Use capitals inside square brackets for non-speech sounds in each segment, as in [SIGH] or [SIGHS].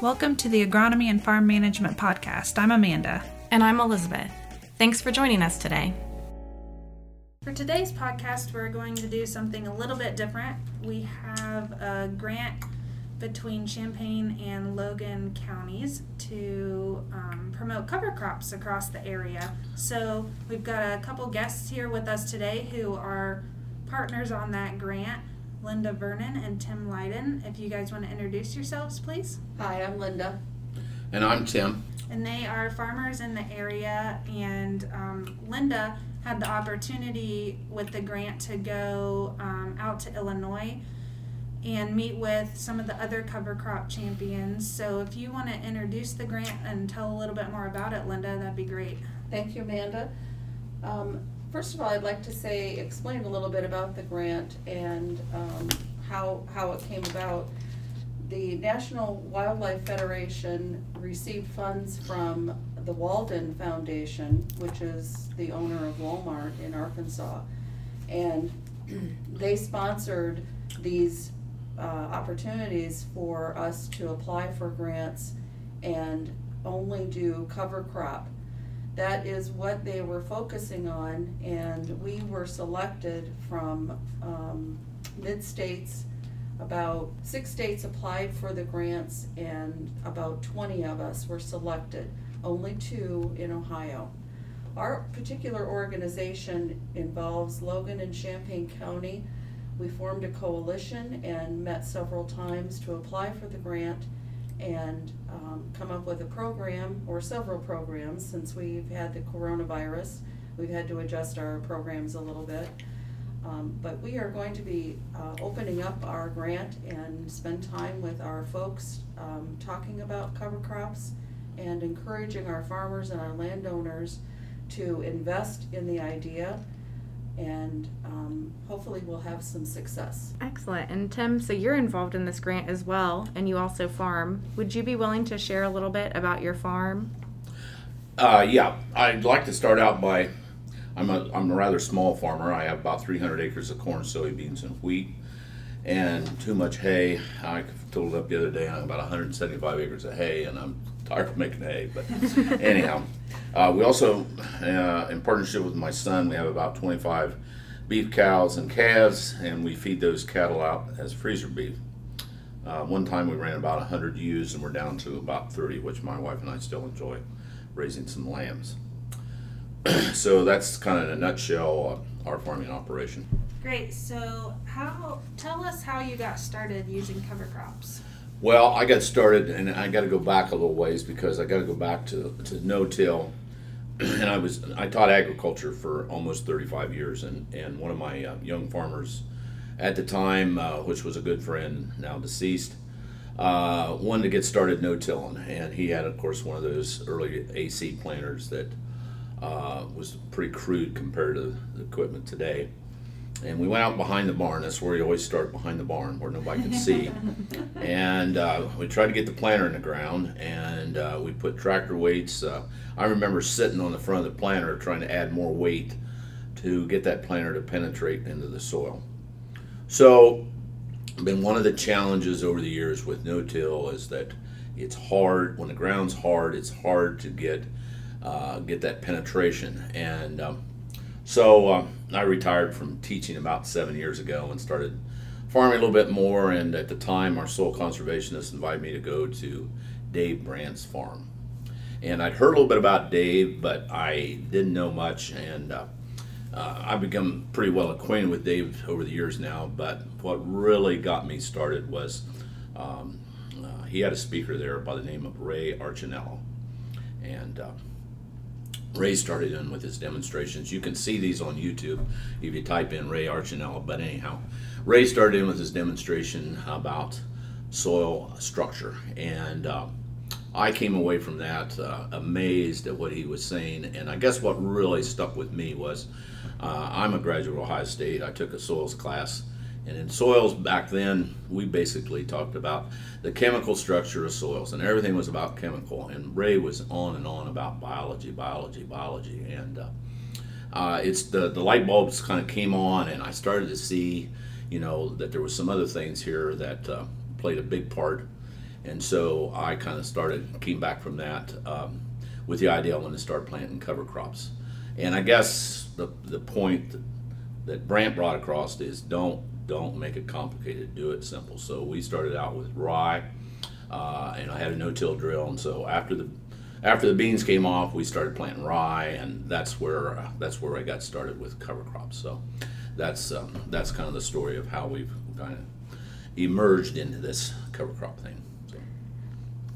Welcome to the Agronomy and Farm Management Podcast. I'm Amanda. And I'm Elizabeth. Thanks for joining us today. For today's podcast, we're going to do something a little bit different. We have a grant between Champaign and Logan counties to um, promote cover crops across the area. So we've got a couple guests here with us today who are partners on that grant. Linda Vernon and Tim Lyden. If you guys want to introduce yourselves, please. Hi, I'm Linda. And I'm Tim. And they are farmers in the area. And um, Linda had the opportunity with the grant to go um, out to Illinois and meet with some of the other cover crop champions. So if you want to introduce the grant and tell a little bit more about it, Linda, that'd be great. Thank you, Amanda. Um, First of all, I'd like to say, explain a little bit about the grant and um, how, how it came about. The National Wildlife Federation received funds from the Walton Foundation, which is the owner of Walmart in Arkansas. And [CLEARS THROAT] they sponsored these uh, opportunities for us to apply for grants and only do cover crop that is what they were focusing on, and we were selected from um, mid states. About six states applied for the grants, and about 20 of us were selected, only two in Ohio. Our particular organization involves Logan and Champaign County. We formed a coalition and met several times to apply for the grant and um, come up with a program or several programs since we've had the coronavirus. We've had to adjust our programs a little bit. Um, but we are going to be uh, opening up our grant and spend time with our folks um, talking about cover crops and encouraging our farmers and our landowners to invest in the idea and um, hopefully we'll have some success. Excellent. And Tim, so you're involved in this grant as well, and you also farm. Would you be willing to share a little bit about your farm? Uh, yeah, I'd like to start out by I'm a, I'm a rather small farmer. I have about 300 acres of corn, soybeans, and wheat, and too much hay. I totaled up the other day, I have about 175 acres of hay, and I'm tired of making hay. But anyhow, uh, we also, uh, in partnership with my son, we have about 25 beef cows and calves, and we feed those cattle out as freezer beef. Uh, one time we ran about 100 ewes, and we're down to about 30, which my wife and I still enjoy raising some lambs. [CLEARS THROAT] so that's kind of in a nutshell uh, our farming operation. Great. So, how tell us how you got started using cover crops? Well, I got started, and I got to go back a little ways because I got to go back to, to no-till, [CLEARS THROAT] and I was I taught agriculture for almost 35 years, and and one of my uh, young farmers at the time, uh, which was a good friend, now deceased, uh, wanted to get started no-tilling, and he had, of course, one of those early AC planters that uh, was pretty crude compared to the equipment today and we went out behind the barn. That's where you always start behind the barn, where nobody can see. [LAUGHS] and uh, we tried to get the planter in the ground, and uh, we put tractor weights. Uh, I remember sitting on the front of the planter trying to add more weight to get that planter to penetrate into the soil. So, been one of the challenges over the years with no-till is that it's hard when the ground's hard. It's hard to get uh, get that penetration and um, so uh, I retired from teaching about seven years ago and started farming a little bit more. And at the time, our soil conservationist invited me to go to Dave Brandt's farm. And I'd heard a little bit about Dave, but I didn't know much. And uh, uh, I've become pretty well acquainted with Dave over the years now. But what really got me started was um, uh, he had a speaker there by the name of Ray Archuleta. And uh, Ray started in with his demonstrations. You can see these on YouTube if you type in Ray Archuleta. But anyhow, Ray started in with his demonstration about soil structure, and uh, I came away from that uh, amazed at what he was saying. And I guess what really stuck with me was uh, I'm a graduate of Ohio State. I took a soils class and in soils back then, we basically talked about the chemical structure of soils, and everything was about chemical. And Ray was on and on about biology, biology, biology. And uh, uh, it's the, the light bulbs kind of came on, and I started to see, you know, that there was some other things here that uh, played a big part. And so I kind of started, came back from that um, with the idea I wanted to start planting cover crops. And I guess the, the point that Brandt brought across is don't don't make it complicated. Do it simple. So we started out with rye, uh, and I had a no-till drill. And so after the after the beans came off, we started planting rye, and that's where uh, that's where I got started with cover crops. So that's um, that's kind of the story of how we've kind of emerged into this cover crop thing.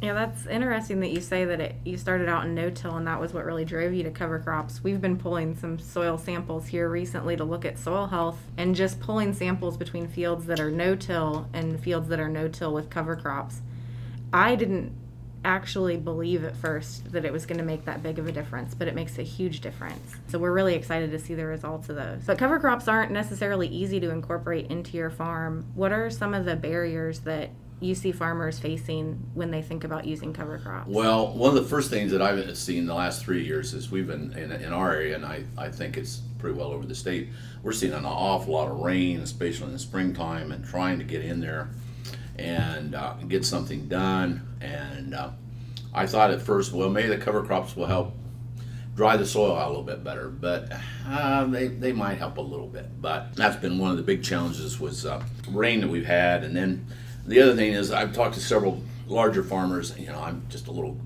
Yeah, that's interesting that you say that it you started out in no-till and that was what really drove you to cover crops. We've been pulling some soil samples here recently to look at soil health and just pulling samples between fields that are no-till and fields that are no-till with cover crops. I didn't actually believe at first that it was going to make that big of a difference, but it makes a huge difference. So we're really excited to see the results of those. But cover crops aren't necessarily easy to incorporate into your farm. What are some of the barriers that you see farmers facing when they think about using cover crops? Well, one of the first things that I've seen in the last three years is we've been in, in our area, and I, I think it's pretty well over the state. We're seeing an awful lot of rain, especially in the springtime, and trying to get in there and uh, get something done. And uh, I thought at first, well, maybe the cover crops will help dry the soil out a little bit better, but uh, they, they might help a little bit. But that's been one of the big challenges was uh, rain that we've had. And then the other thing is I've talked to several larger farmers. You know, I'm just a little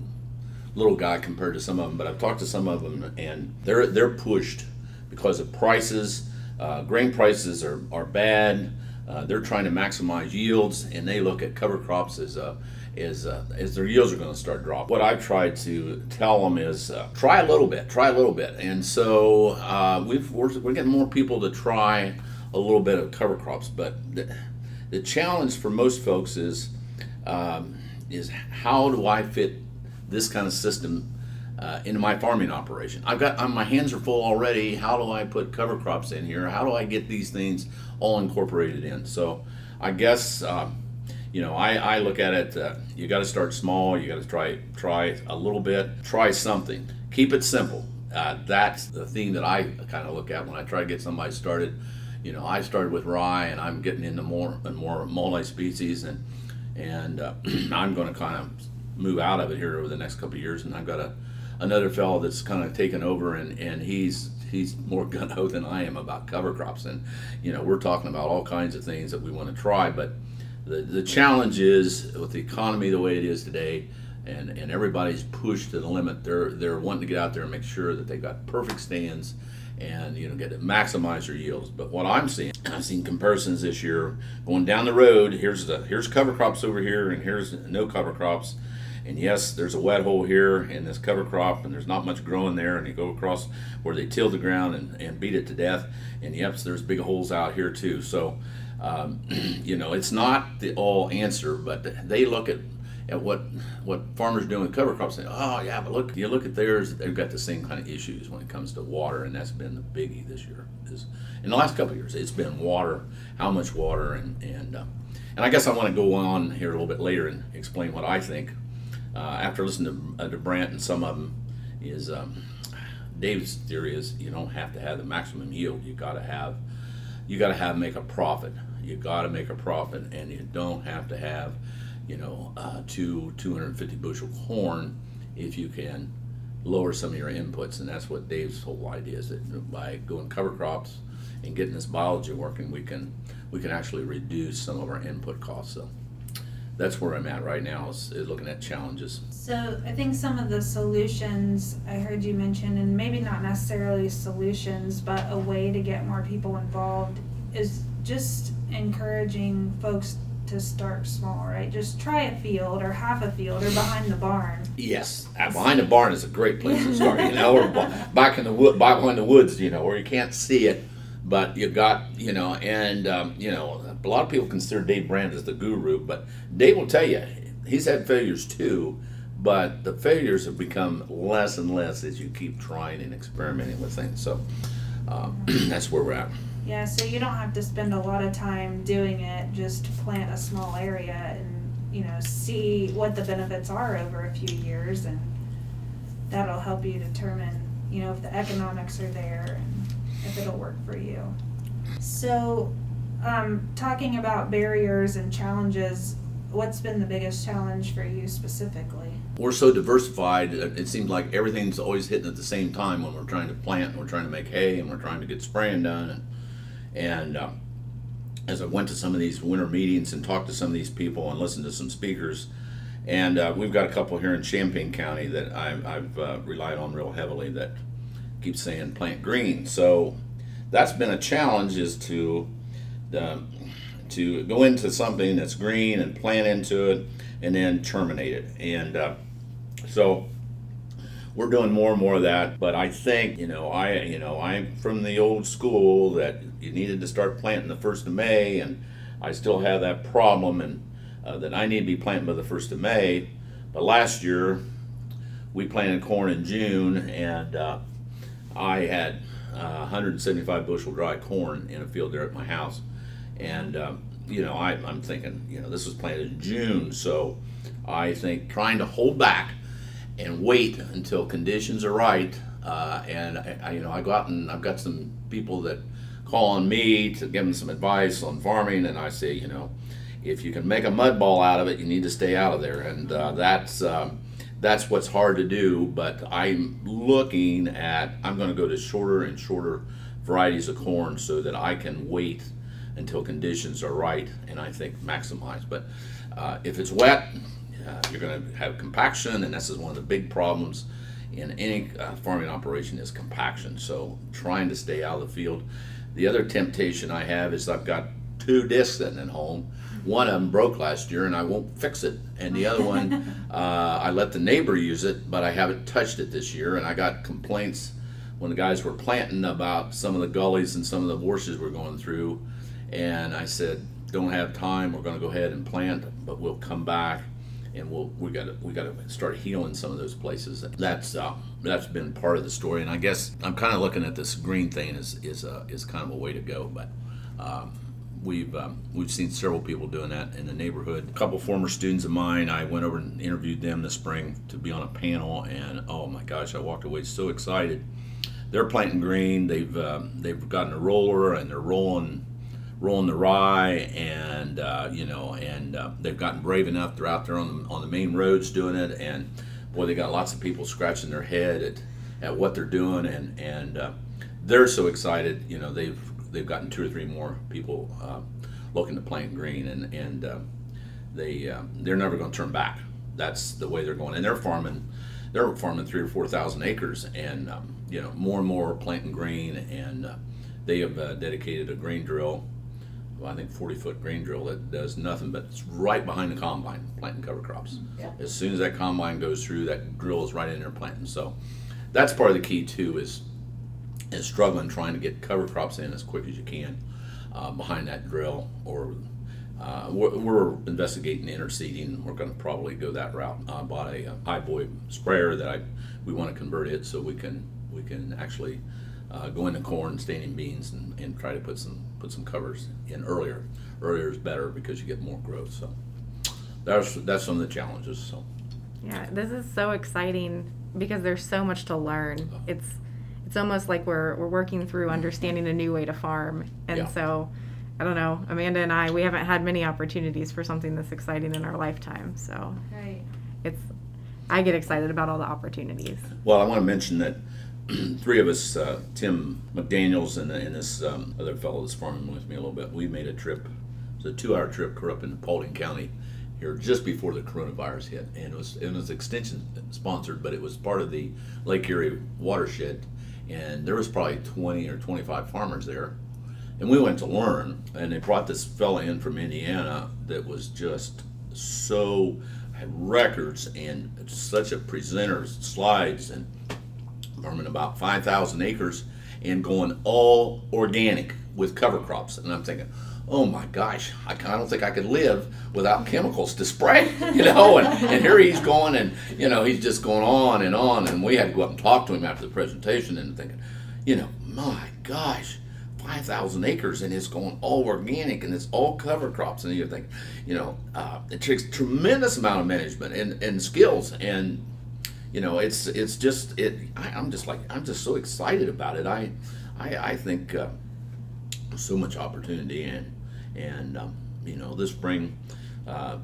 little guy compared to some of them, but I've talked to some of them, and they're they're pushed because of prices. Uh, grain prices are, are bad. Uh, they're trying to maximize yields, and they look at cover crops as a is uh, as their yields are going to start dropping. What I've tried to tell them is uh, try a little bit, try a little bit, and so uh, we've we're, we're getting more people to try a little bit of cover crops. But the, the challenge for most folks is um, is how do I fit this kind of system uh, into my farming operation. I've got um, my hands are full already. How do I put cover crops in here? How do I get these things all incorporated in? So I guess um, you know I, I look at it. Uh, you got to start small. You got to try try a little bit. Try something. Keep it simple. Uh, that's the thing that I kind of look at when I try to get somebody started. You know, I started with rye, and I'm getting into more and more multi-species, and and uh, [CLEARS THROAT] I'm going to kind of move out of it here over the next couple of years, and I've got a another fellow that's kind of taken over and, and he's he's more [LAUGHS] gun ho than I am about cover crops and you know we're talking about all kinds of things that we want to try but the, the challenge is with the economy the way it is today and, and everybody's pushed to the limit. They're they're wanting to get out there and make sure that they've got perfect stands and you know get to maximize your yields but what I'm seeing I've seen comparisons this year going down the road here's the here's cover crops over here and here's no cover crops and yes, there's a wet hole here in this cover crop, and there's not much growing there. And you go across where they till the ground and, and beat it to death. And yep, there's big holes out here too. So, um, [CLEARS THROAT] you know, it's not the all answer, but they look at at what what farmers do with cover crops. Say, oh yeah, but look, you look at theirs; they've got the same kind of issues when it comes to water, and that's been the biggie this year. Is in the last couple years, it's been water, how much water, and and uh, and I guess I want to go on here a little bit later and explain what I think uh, after listening to, uh, to Brandt and some of them, is um, theory is you don't have to have the maximum yield. You got to have you got to have make a profit. You got to make a profit, and you don't have to have you know uh, two 250 bushel corn if you can lower some of your inputs, and that's what Dave's whole idea is that by going cover crops and getting this biology working, we can we can actually reduce some of our input costs. So that's where I'm at right now is, is looking at challenges. So I think some of the solutions I heard you mention, and maybe not necessarily solutions, but a way to get more people involved is just encouraging folks to start small, right? Just try a field or half a field or behind the barn. Yes, uh, behind the barn is a great place to start, you know, or [LAUGHS] back in the wood, back behind the woods, you know, where you can't see it, but you got, you know, and um, you know, a lot of people consider Dave Brandt as the guru, but Dave will tell you he's had failures too, but the failures have become less and less as you keep trying and experimenting with things. So uh, [CLEARS THROAT] that's where we're at. Yeah, so you don't have to spend a lot of time doing it. Just plant a small area and you know see what the benefits are over a few years, and that'll help you determine you know if the economics are there and if it'll work for you. So um, talking about barriers and challenges, what's been the biggest challenge for you specifically? We're so diversified. It seems like everything's always hitting at the same time when we're trying to plant, and we're trying to make hay, and we're trying to get spraying done. And, and uh, as I went to some of these winter meetings and talked to some of these people and listened to some speakers, and uh, we've got a couple here in Champaign County that I've, I've uh, relied on real heavily that keep saying plant green. So that's been a challenge is to um, to go into something that's green and plant into it and then terminate it. And uh, so we're doing more and more of that. But I think you know I you know I'm from the old school that you needed to start planting the first of May, and I still have that problem and uh, that I need to be planting by the first of May. But last year we planted corn in June, and uh, I had uh, 175 bushel dry corn in a field there at my house, and um, you know I, I'm thinking you know this was planted in June, so I think trying to hold back and wait until conditions are right. Uh, and I, I, you know, I go out and I've got some people that call on me to give them some advice on farming, and I say, you know, if you can make a mud ball out of it, you need to stay out of there, and uh, that's um, that's what's hard to do. But I'm looking at I'm going to go to shorter and shorter varieties of corn so that I can wait until conditions are right, and I think maximize. But uh, if it's wet, uh, you're going to have compaction, and this is one of the big problems in any uh, farming operation is compaction. So trying to stay out of the field. The other temptation I have is I've got two discs sitting at home. One of them broke last year, and I won't fix it. And the other one, [LAUGHS] uh, I let the neighbor use it, but I haven't touched it this year. And I got complaints when the guys were planting about some of the gullies and some of the washes we're going through. And I said, "Don't have time. We're going to go ahead and plant, but we'll come back." And we'll we got to we got to start healing some of those places. That's uh, that's been part of the story, and I guess I'm kind of looking at this green thing is is is kind of a way to go. But um, we've um, we've seen several people doing that in the neighborhood. A couple former students of mine, I went over and interviewed them this spring to be on a panel, and oh my gosh, I walked away so excited. They're planting green. They've um, they've gotten a roller and they're rolling rolling the rye, and uh, you know, and uh, they've gotten brave enough. They're out there on the, on the main roads doing it, and boy, they got lots of people scratching their head at, at what they're doing, and and uh, they're so excited. You know, they've they've gotten two or three more people uh, looking to plant green, and and uh, they uh, they're never going to turn back. That's the way they're going, and they're farming. They're farming three or four thousand acres, and um, you know more and more planting green, and they have dedicated a grain drill I think 40 foot grain drill that does nothing but it's right behind the combine planting cover crops. Yeah. As soon as that combine goes through, that drill is right in there planting. So that's part of the key too is is struggling trying to get cover crops in as quick as you can uh, behind that drill or uh, we're, we're, investigating interseeding. We're going to probably go that route. I bought a, a high boy sprayer that I we want to convert it so we can we can actually uh, go into corn, staining beans, and, and try to put some put some covers in earlier. Earlier is better because you get more growth. So that's that's some of the challenges. So yeah, this is so exciting because there's so much to learn. It's it's almost like we're we're working through understanding a new way to farm, and yeah. so. I don't know. Amanda and I, we haven't had many opportunities for something this exciting in our lifetime. So right. it's, I get excited about all the opportunities. Well, I want to mention that [CLEARS THROAT] three of us, uh, Tim McDaniels and, and this um, other fellow that's farming with me a little bit, we made a trip. It was a two-hour trip up in Paulding County here just before the coronavirus hit, and it was it was extension sponsored, but it was part of the Lake Erie watershed, and there was probably 20 or 25 farmers there, and we went to learn, and they brought this fella in from Indiana that was just so had records and such a presenter, slides and farming about 5,000 acres and going all organic with cover crops. And I'm thinking, oh my gosh, I don't think I could live without chemicals to spray, [LAUGHS] you know. And, and here he's going, and you know, he's just going on and on. And we had to go up and talk to him after the presentation, and thinking, you know, my gosh, 5,000 acres, and it's going all organic, and it's all cover crops. And you think, you know, uh, it takes tremendous amount of management and, and skills, and you know, it's it's just it. I, am just like I'm just so excited about it. I I, I think uh, so much opportunity and and um, you know this spring. Uh,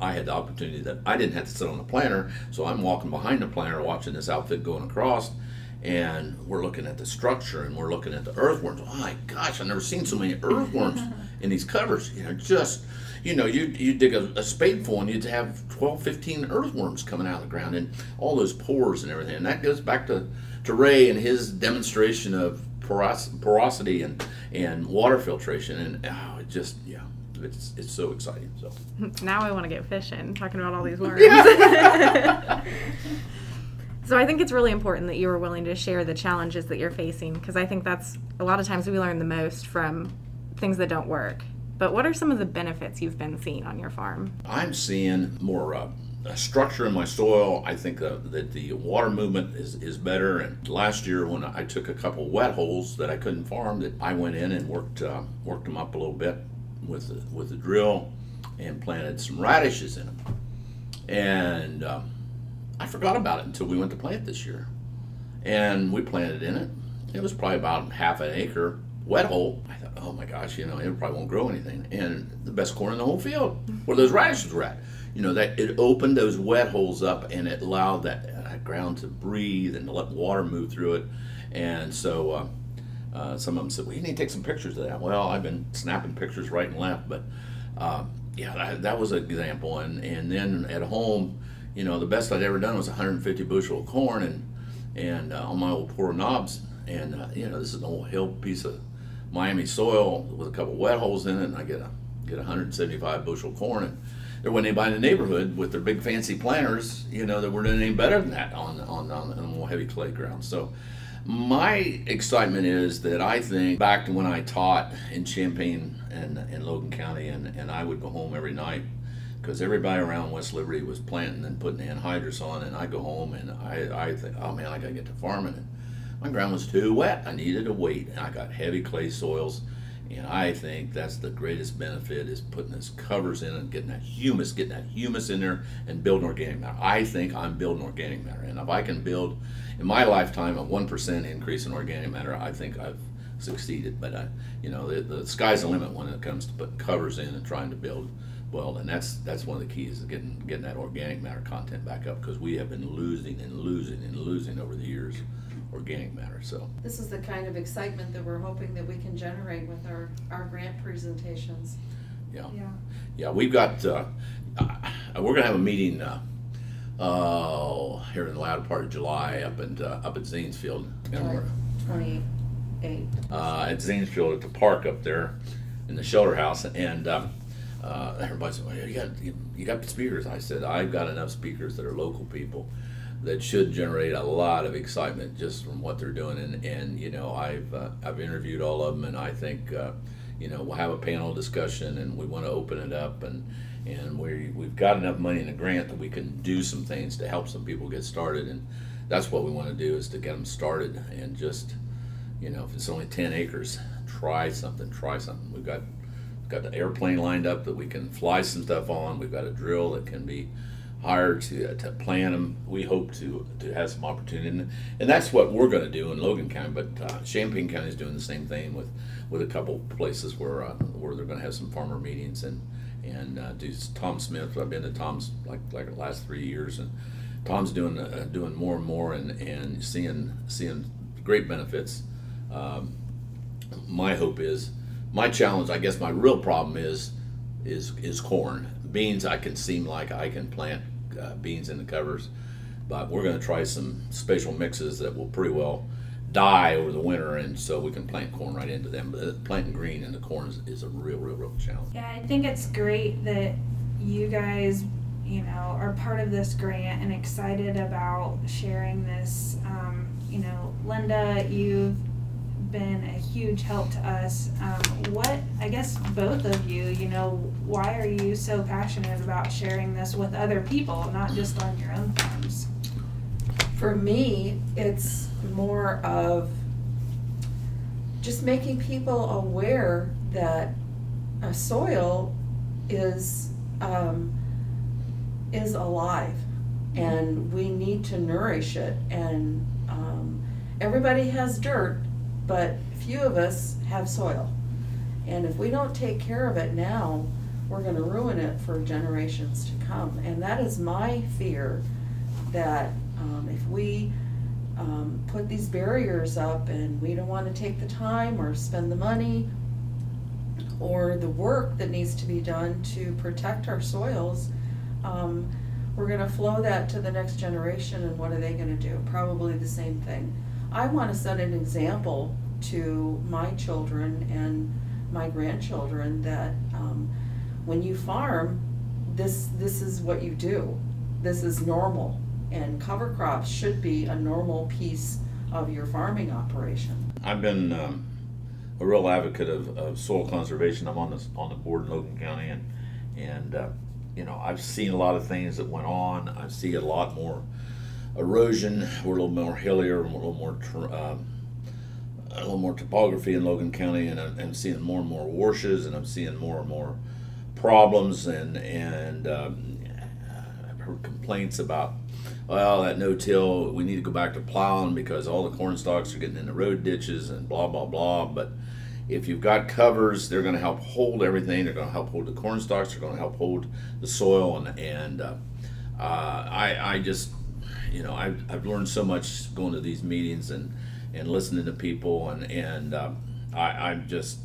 I had the opportunity that I didn't have to sit on the planter, so I'm walking behind the planter watching this outfit going across, and we're looking at the structure and we're looking at the earthworms. Oh my gosh, I've never seen so many earthworms [LAUGHS] in these covers. You know, just you know, you you dig a, a spadeful and you'd have 12, 15 earthworms coming out of the ground and all those pores and everything. And that goes back to, to Ray and his demonstration of poros- porosity and, and water filtration. And oh, it just, yeah, it's, it's so exciting. So [LAUGHS] Now I want to get fishing, talking about all these worms. [LAUGHS] [LAUGHS] so I think it's really important that you were willing to share the challenges that you're facing because I think that's a lot of times we learn the most from things that don't work. But what are some of the benefits you've been seeing on your farm? I'm seeing more uh, structure in my soil. I think uh, that the water movement is, is better. And last year, when I took a couple wet holes that I couldn't farm, that I went in and worked uh, worked them up a little bit with the, with the drill and planted some radishes in them. And um, I forgot about it until we went to plant this year. And we planted in it. It was probably about half an acre wet hole. Oh my gosh, you know, it probably won't grow anything. And the best corn in the whole field, where those radishes were at. You know, that it opened those wet holes up and it allowed that, ground to breathe and to let water move through it. And so uh, uh, some of them said, well, you need to take some pictures of that. Well, I've been snapping pictures right and left, but uh, yeah, that, that was an example. And, and then at home, you know, the best I'd ever done was 150 bushel of corn and, and uh, on my old poor knobs. And, uh, you know, this is an old hill piece of Miami soil with a couple wet holes in it, and I get a get 175 bushel corn. And there wasn't anybody in the neighborhood with their big fancy planters, you know, that were doing any better than that on on on, on more heavy clay ground. So. My excitement is that I think back to when I taught in Champaign and in Logan County, and, and I would go home every night because everybody around West Liberty was planting and putting anhydrous on, and I go home and I, I think, oh man, I gotta get to farming. And my ground was too wet. I needed to wait, and I got heavy clay soils. And I think that's the greatest benefit is putting those covers in and getting that humus, getting that humus in there and building organic matter. I think I'm building organic matter. And if I can build in my lifetime a 1% increase in organic matter, I think I've succeeded. But, I, you know, the, the sky's the limit when it comes to putting covers in and trying to build well. And that's that's one of the keys is getting, getting that organic matter content back up because we have been losing and losing and losing over the years organic matter. So This is the kind of excitement that we're hoping that we can generate with our, our grant presentations. yeah, Yeah. yeah, we've got uh, uh, we're gonna have a meeting. Uh, uh, here in the latter part of July, up in uh, up at Zanesfield, and July we're, Twenty-eight. uh, at Zanesfield at the park up there in the shelter house, and um, uh, everybody said, well, "You got you, you got speakers." I said, "I've got enough speakers that are local people that should generate a lot of excitement just from what they're doing." And, and you know, I've uh, I've interviewed all of them, and I think uh, you know we'll have a panel discussion, and we want to open it up and. And we, we've got enough money in the grant that we can do some things to help some people get started. And that's what we want to do is to get them started and just you know, if it's only ten acres, try something. Try something. We've got got the airplane lined up that we can fly some stuff on. We've got a drill that can be hired to to plant them. We hope to to have some opportunity, and, and that's what we're going to do in Logan County. But uh, Champaign County is doing the same thing with with a couple places where uh, where they're going to have some farmer meetings and and uh, do Tom Smith. I've been to Tom's like like the last three years, and Tom's doing uh, doing more and more and and seeing seeing great benefits. Um, my hope is my challenge i guess my real problem is is is corn beans i can seem like i can plant uh, beans in the covers but we're going to try some special mixes that will pretty well die over the winter and so we can plant corn right into them but planting green in the corn is, is a real real real challenge Yeah, I think it's great that you guys, you know, are part of this grant and excited about sharing this. Um, you know, Linda, you've been a huge help to us. Um, what, I guess, both of you, you know, why are you so passionate about sharing this with other people, not just on your own farms? For me, it's more of just making people aware that a soil is um, is alive, and we need to nourish it. And um, everybody has dirt, but few of us have soil. And if we don't take care of it now, we're gonna ruin it for generations to come. And that is my fear, that, um, if we, um, put these barriers up and we don't wanna take the time or spend the money or the work that needs to be done to protect our soils, um, we're gonna flow that to the next generation and what are they gonna do? Probably the same thing. I wanna set an example to my children and my grandchildren that, um, when you farm, this, this is what you do. This is normal, and cover crops should be a normal piece of your farming operation. I've been um, a real advocate of, of soil conservation. I'm on the on the board in Logan County, and and uh, you know I've seen a lot of things that went on. I see a lot more erosion. We're a little more hillier, a little more um, a little more topography in Logan County, and I'm, seeing more and more washes, and I'm seeing more and more problems, and and um, I've heard complaints about well, that no-till, we need to go back to plowing because all the corn stalks are getting in the road ditches and blah blah blah. But if you've got covers, they're going to help hold everything. They're going to help hold the corn stalks. They're going to help hold the soil. And and uh, uh, I I just you know I've, I've learned so much going to these meetings and and listening to people and and uh, I, I'm just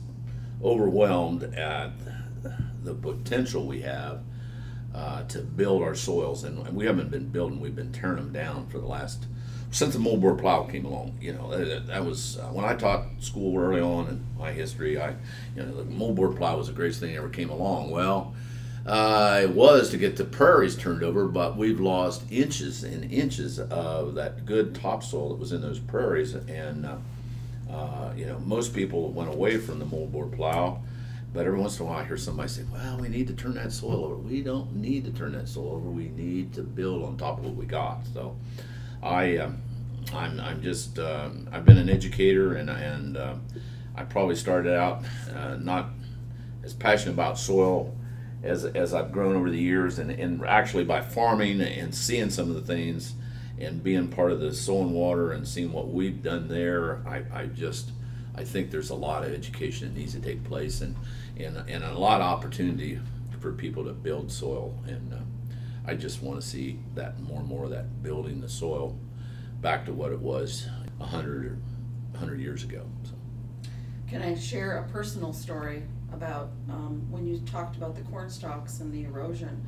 overwhelmed at the potential we have uh, to build our soils, and, and we haven't been building; we've been tearing them down for the last since the moldboard plow came along. You know, that, that was uh, when I taught school early on in my history. I, you know, the moldboard plow was the greatest thing that ever came along. Well, uh, it was to get the prairies turned over, but we've lost inches and inches of that good topsoil that was in those prairies, and uh, uh, you know, most people went away from the moldboard plow. But every once in a while, I hear somebody say, "Well, we need to turn that soil over." We don't need to turn that soil over. We need to build on top of what we got. So, I, um, I'm, I'm just, um, I've been an educator, and and uh, I probably started out uh, not as passionate about soil as as I've grown over the years, and and actually by farming and seeing some of the things, and being part of the soil and water and seeing what we've done there, I, I just. I think there's a lot of education that needs to take place, and and, and a lot of opportunity for people to build soil. And uh, I just want to see that more and more of that building the soil back to what it was 100 or 100 years ago. So. Can I share a personal story about um, when you talked about the corn stalks and the erosion?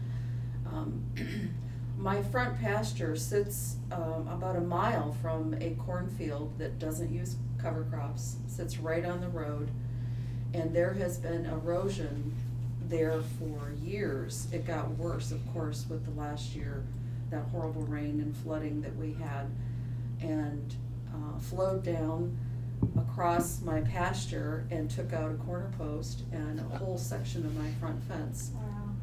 Um, [CLEARS THROAT] my front pasture sits um, about a mile from a cornfield that doesn't use cover crops, sits right on the road, and there has been erosion there for years. It got worse, of course, with the last year, that horrible rain and flooding that we had, and uh, flowed down across my pasture and took out a corner post and a whole section of my front fence,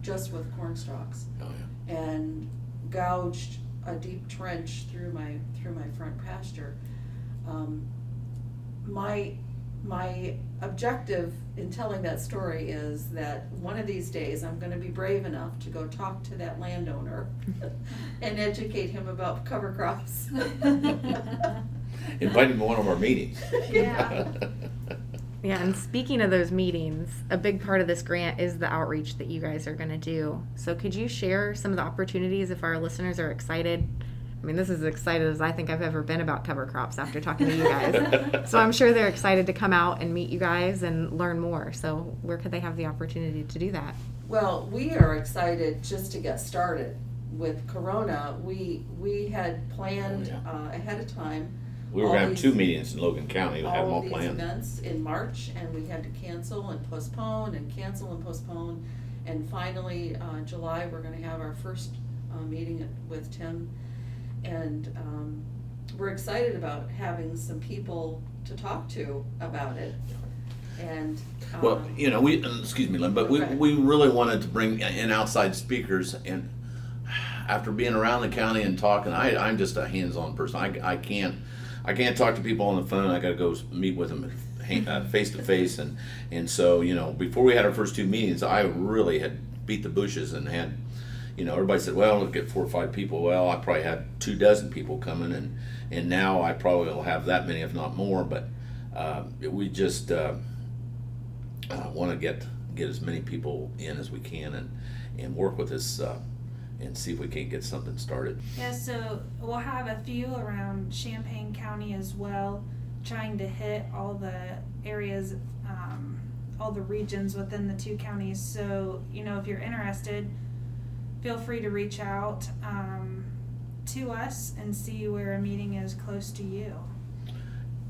just with corn stalks Oh yeah. and gouged a deep trench through my through my front pasture. Um, my my objective in telling that story is that one of these days I'm going to be brave enough to go talk to that landowner [LAUGHS] and educate him about cover crops. [LAUGHS] [LAUGHS] Invite him to one of our meetings. [LAUGHS] Yeah. Yeah, and speaking of those meetings, a big part of this grant is the outreach that you guys are going to do. So, could you share some of the opportunities if our listeners are excited? I mean, this is as excited as I think I've ever been about cover crops after talking to you guys. [LAUGHS] so, I'm sure they're excited to come out and meet you guys and learn more. So, where could they have the opportunity to do that? Well, we are excited just to get started with Corona. We we had planned Oh, uh, ahead of time we were all going to have two meetings in Logan County. We had them all all of these planned. events in March, and we had to cancel and postpone and cancel and postpone. And finally, uh, July, we're gonna have our first, uh, meeting with Tim. And, um, we're excited about having some people to talk to about it. And, Well, um, you know, we uh, excuse me, Lynn, but we, Okay. we really wanted to bring in outside speakers, and [SIGHS] after being around the county and talking, I, I'm just a hands-on person. I, I can't I can't talk to people on the phone. I got to go meet with them face to face, and and so you know, before we had our first two meetings, I really had beat the bushes and had. You know, everybody said, "Well, we'll get four or five people." Well, I probably had two dozen people coming, and and now I probably will have that many, if not more. But uh, we just uh, uh, want to get get as many people in as we can and and work with this uh, and see if we can't get something started. Yeah, so we'll have a few around Champaign County as well, trying to hit all the areas, um, all the regions within the two counties. So, you know, if you're interested, feel free to reach out um, to us and see where a meeting is close to you.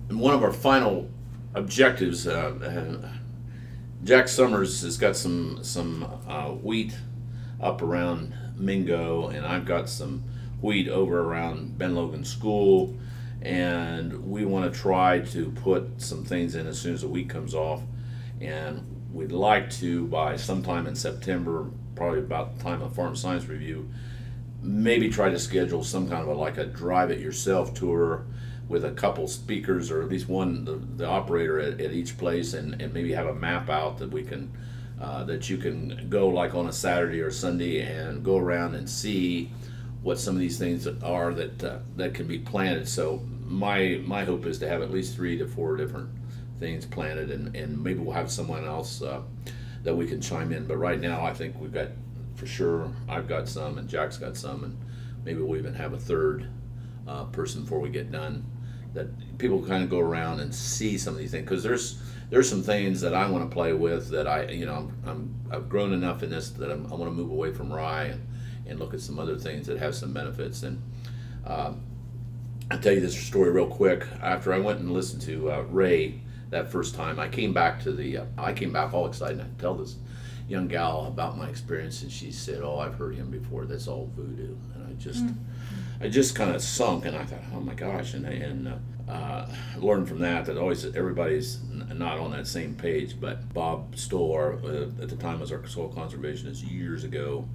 And one of our final objectives, uh, Jack Summers has got some some uh, wheat up around Mingo, and I've got some wheat over around Ben Logan School, and we want to try to put some things in as soon as the wheat comes off, and we'd like to by sometime in September, probably about the time of Farm Science Review, maybe try to schedule some kind of a, like a drive it yourself tour with a couple speakers or at least one the, the operator at, at each place and, and maybe have a map out that we can uh, that you can go like on a Saturday or Sunday and go around and see what some of these things are that uh, that can be planted. So my my hope is to have at least three to four different things planted, and, and maybe we'll have someone else uh, that we can chime in. But right now, I think we've got for sure. I've got some, and Jack's got some, and maybe we'll even have a third uh, person before we get done. That people kind of go around and see some of these things because there's there's some things that I want to play with that I, you know, I'm, i have grown enough in this that I'm, i want to move away from rye and, and look at some other things that have some benefits. And uh, I'll tell you this story real quick. After I went and listened to uh, Ray that first time, I came back to the, uh, I came back all excited. I tell this young gal about my experience, and she said, "Oh, I've heard him before. That's all voodoo." And I just, mm. I just kind of sunk, and I thought, "Oh my gosh!" And and uh, uh, learned from that that always everybody's not on that same page. But Bob Stoll, uh, at the time was our soil conservationist years ago,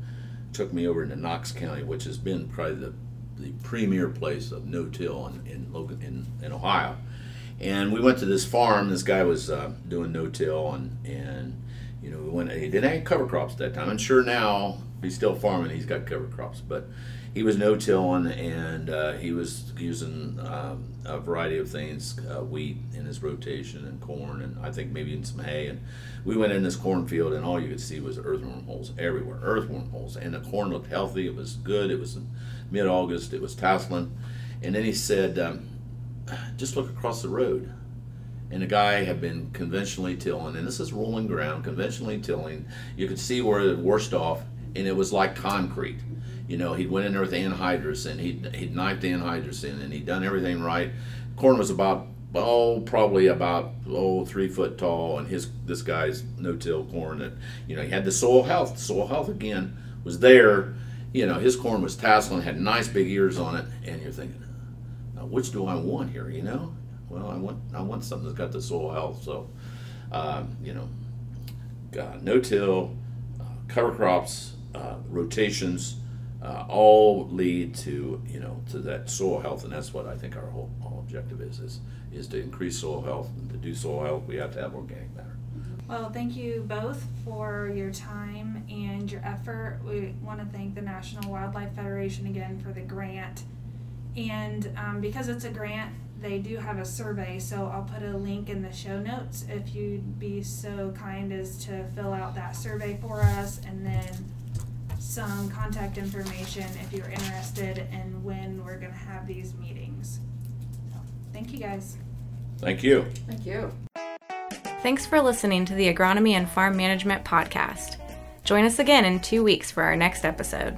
took me over into Knox County, which has been probably the, the premier place of no-till in in, in, in Ohio. And we went to this farm. This guy was uh, doing no-till, and and you know we went. He didn't have cover crops at that time. I'm sure now he's still farming. He's got cover crops, but he was no-tilling and uh, he was using um, a variety of things, uh, wheat in his rotation and corn, and I think maybe even some hay. And we went in this cornfield, and all you could see was earthworm holes everywhere, earthworm holes. And the corn looked healthy; it was good. It was mid-August. It was tasseling. And then he said, um, "Just look across the road." and the guy had been conventionally tilling, and this is rolling ground, conventionally tilling. You could see where it washed off, and it was like concrete. You know, he'd went in there with anhydrous and he'd, he'd knifed the anhydrous in and he'd done everything right. Corn was about, oh, probably about, oh, three foot tall. And his this guy's no-till corn that, you know, he had the soil health. Soil health, again, was there. You know, his corn was tasseling, had nice big ears on it. And you're thinking, now, which do I want here, you know? Well, I want, I want something that's got the soil health. So, uh, you know, uh, no-till, uh, cover crops, uh, rotations, uh, all lead to you know to that soil health, and that's what I think our whole, whole objective is is is to increase soil health. And to do soil health, we have to have organic matter. Well, thank you both for your time and your effort. We want to thank the National Wildlife Federation again for the grant. And um, because it's a grant, they do have a survey, so I'll put a link in the show notes if you'd be so kind as to fill out that survey for us and then some contact information if you're interested in when we're going to have these meetings. So, thank you guys. Thank you. Thank you. Thanks for listening to the Agronomy and Farm Management Podcast. Join us again in two weeks for our next episode.